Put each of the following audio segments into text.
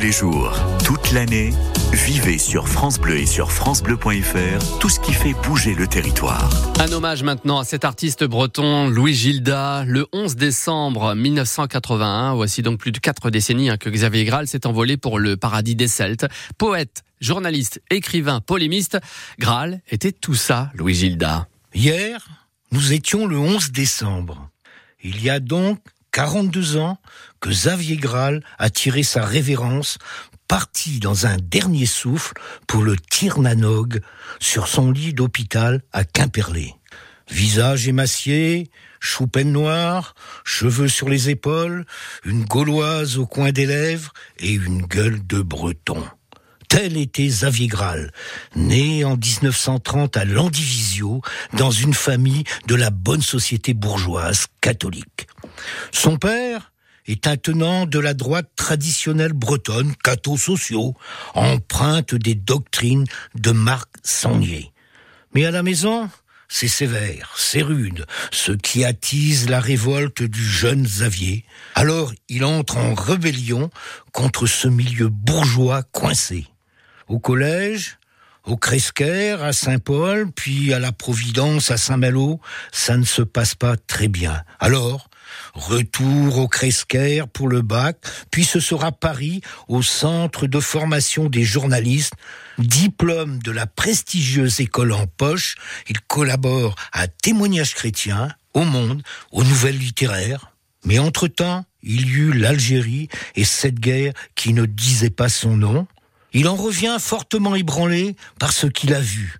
les jours, toute l'année, vivez sur France Bleu et sur francebleu.fr tout ce qui fait bouger le territoire. Un hommage maintenant à cet artiste breton, Louis Gilda. Le 11 décembre 1981, voici donc plus de quatre décennies hein, que Xavier Graal s'est envolé pour le paradis des Celtes. Poète, journaliste, écrivain, polémiste, Graal était tout ça, Louis Gilda. Hier, nous étions le 11 décembre. Il y a donc 42 ans que Xavier Graal a tiré sa révérence, parti dans un dernier souffle pour le Tirnanog sur son lit d'hôpital à Quimperlé. Visage émacié, choupen noire, cheveux sur les épaules, une gauloise au coin des lèvres et une gueule de breton. Tel était Xavier Graal, né en 1930 à Landivisio, dans une famille de la bonne société bourgeoise catholique. Son père est un tenant de la droite traditionnelle bretonne, catho-sociaux, empreinte des doctrines de Marc Sangnier. Mais à la maison, c'est sévère, c'est rude, ce qui attise la révolte du jeune Xavier. Alors il entre en rébellion contre ce milieu bourgeois coincé. Au collège, au Cresquer, à Saint-Paul, puis à la Providence, à Saint-Malo, ça ne se passe pas très bien. Alors, retour au Cresquer pour le bac, puis ce sera Paris, au centre de formation des journalistes. Diplôme de la prestigieuse école en poche, il collabore à Témoignages chrétiens, au Monde, aux Nouvelles littéraires. Mais entre-temps, il y eut l'Algérie et cette guerre qui ne disait pas son nom. Il en revient fortement ébranlé par ce qu'il a vu.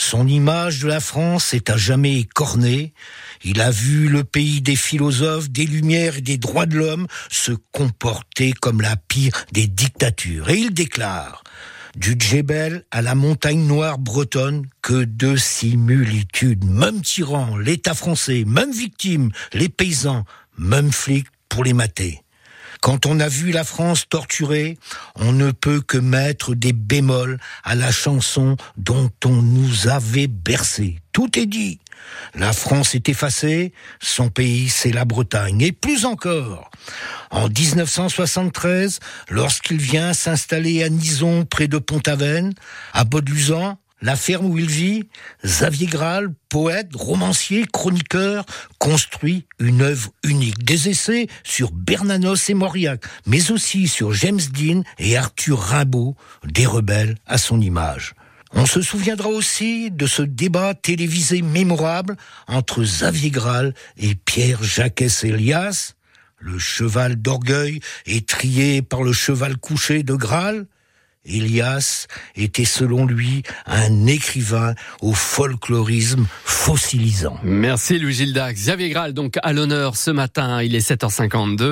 Son image de la France est à jamais écornée. Il a vu le pays des philosophes, des lumières et des droits de l'homme se comporter comme la pire des dictatures. Et il déclare du Djebel à la montagne noire bretonne, que de similitudes. Même tyran, l'État français, même victime, les paysans, même flics pour les mater. Quand on a vu la France torturée, on ne peut que mettre des bémols à la chanson dont on nous avait bercé. Tout est dit. La France est effacée, son pays c'est la Bretagne. Et plus encore, en 1973, lorsqu'il vient s'installer à Nison près de Pont-Aven, à Baudluzan, la ferme où il vit, Xavier Graal, poète, romancier, chroniqueur, construit une œuvre unique. Des essais sur Bernanos et Mauriac, mais aussi sur James Dean et Arthur Rimbaud, des rebelles à son image. On se souviendra aussi de ce débat télévisé mémorable entre Xavier Graal et Pierre Jacques Elias, le cheval d'orgueil étrié par le cheval couché de Graal, Elias était selon lui un écrivain au folklorisme fossilisant. Merci Louis Gilda. Xavier Graal donc à l'honneur ce matin, il est 7h52.